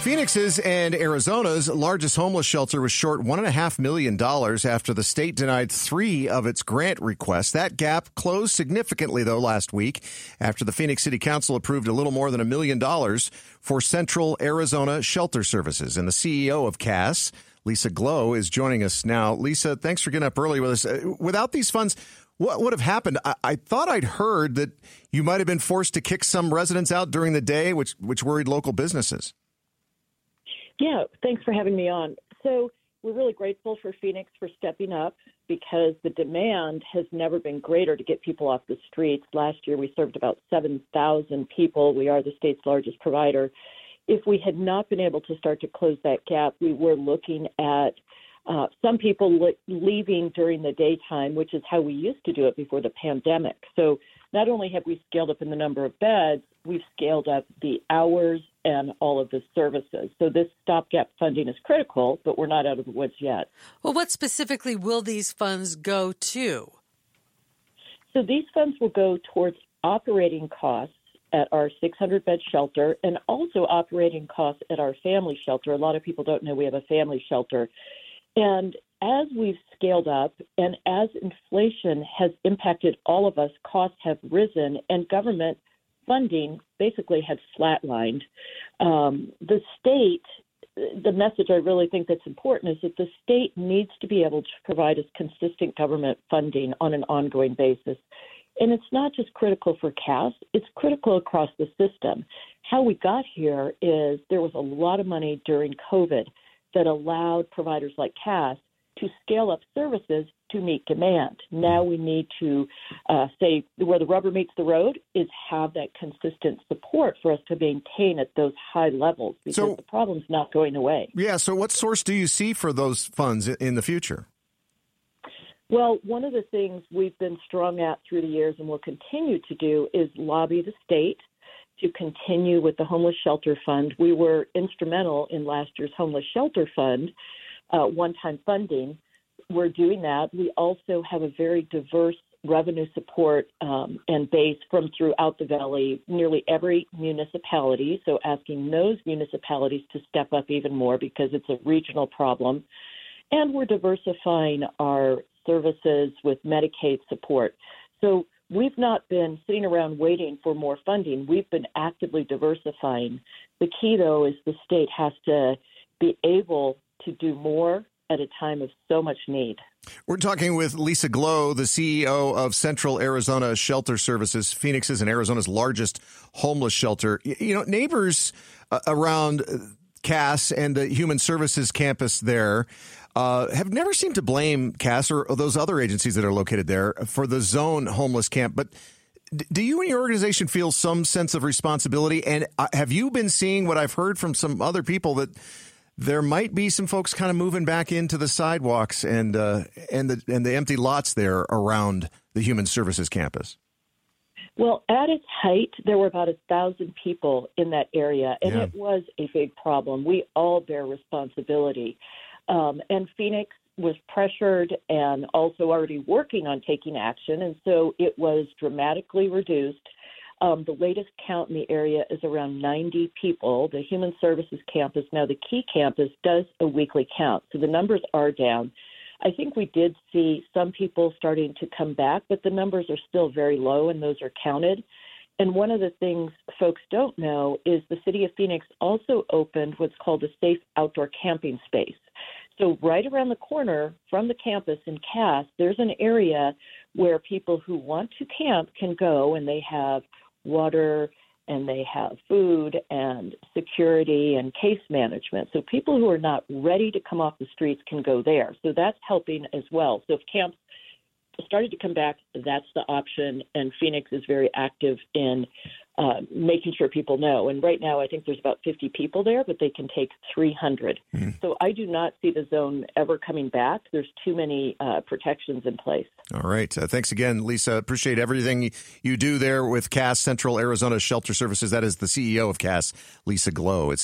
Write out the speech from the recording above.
Phoenix's and Arizona's largest homeless shelter was short $1.5 million after the state denied three of its grant requests. That gap closed significantly, though, last week after the Phoenix City Council approved a little more than a million dollars for Central Arizona Shelter Services. And the CEO of CASS, Lisa Glow, is joining us now. Lisa, thanks for getting up early with us. Uh, without these funds, what would have happened? I, I, thought I'd heard that you might have been forced to kick some residents out during the day, which which worried local businesses. Yeah, thanks for having me on. So we're really grateful for Phoenix for stepping up because the demand has never been greater to get people off the streets. Last year we served about 7,000 people. We are the state's largest provider. If we had not been able to start to close that gap, we were looking at uh, some people le- leaving during the daytime, which is how we used to do it before the pandemic. So not only have we scaled up in the number of beds, we've scaled up the hours and all of the services. So this stopgap funding is critical, but we're not out of the woods yet. Well, what specifically will these funds go to? So these funds will go towards operating costs at our 600 bed shelter and also operating costs at our family shelter. A lot of people don't know we have a family shelter. And as we've scaled up and as inflation has impacted all of us, costs have risen and government funding basically had flatlined. Um, the state, the message I really think that's important is that the state needs to be able to provide us consistent government funding on an ongoing basis. And it's not just critical for CASS, it's critical across the system. How we got here is there was a lot of money during COVID that allowed providers like CASS to scale up services to meet demand. Now we need to uh, say where the rubber meets the road is have that consistent support for us to maintain at those high levels because so, the problem's not going away. Yeah. So, what source do you see for those funds in the future? Well, one of the things we've been strong at through the years and will continue to do is lobby the state to continue with the homeless shelter fund. We were instrumental in last year's homeless shelter fund, uh, one time funding. We're doing that. We also have a very diverse revenue support um, and base from throughout the valley, nearly every municipality. So, asking those municipalities to step up even more because it's a regional problem. And we're diversifying our services with Medicaid support. So, we've not been sitting around waiting for more funding. We've been actively diversifying. The key, though, is the state has to be able to do more at a time of so much need. We're talking with Lisa Glow, the CEO of Central Arizona Shelter Services, Phoenix is in Arizona's largest homeless shelter. You know, neighbors uh, around CASS and the Human Services campus there uh, have never seemed to blame CASS or, or, those other agencies that are located there for the zone homeless camp. But do you and your organization feel some sense of responsibility? And uh, have you been seeing what I've heard from some other people that there might be some folks kind of moving back into the sidewalks and uh, and the and the empty lots there around the Human Services campus? Well, at its height, there were about a thousand people in that area, and yeah. it was a big problem. We all bear responsibility. Um, and Phoenix was pressured and also already working on taking action, and so it was dramatically reduced. Um, the latest count in the area is around 90 people. The Human Services campus, now the Key campus, does a weekly count, so the numbers are down. I think we did see some people starting to come back, but the numbers are still very low, and those are counted. And one of the things folks don't know is the city of Phoenix also opened what's called a safe outdoor camping space. So, right around the corner from the campus in CASS, there's an area where people who want to camp can go and they have water and they have food and security and case management. So, people who are not ready to come off the streets can go there. So, that's helping as well. So, if camps started to come back, that's the option. And Phoenix is very active in uh, making sure people know. And right now, I think there's about 50 people there, but they can take 300. Mm. So I do not see the zone ever coming back. There's too many uh, protections in place. All right. Uh, thanks again, Lisa. Appreciate everything you do there with CASS Central Arizona Shelter Services. That is the CEO of CASS, Lisa Glow. It's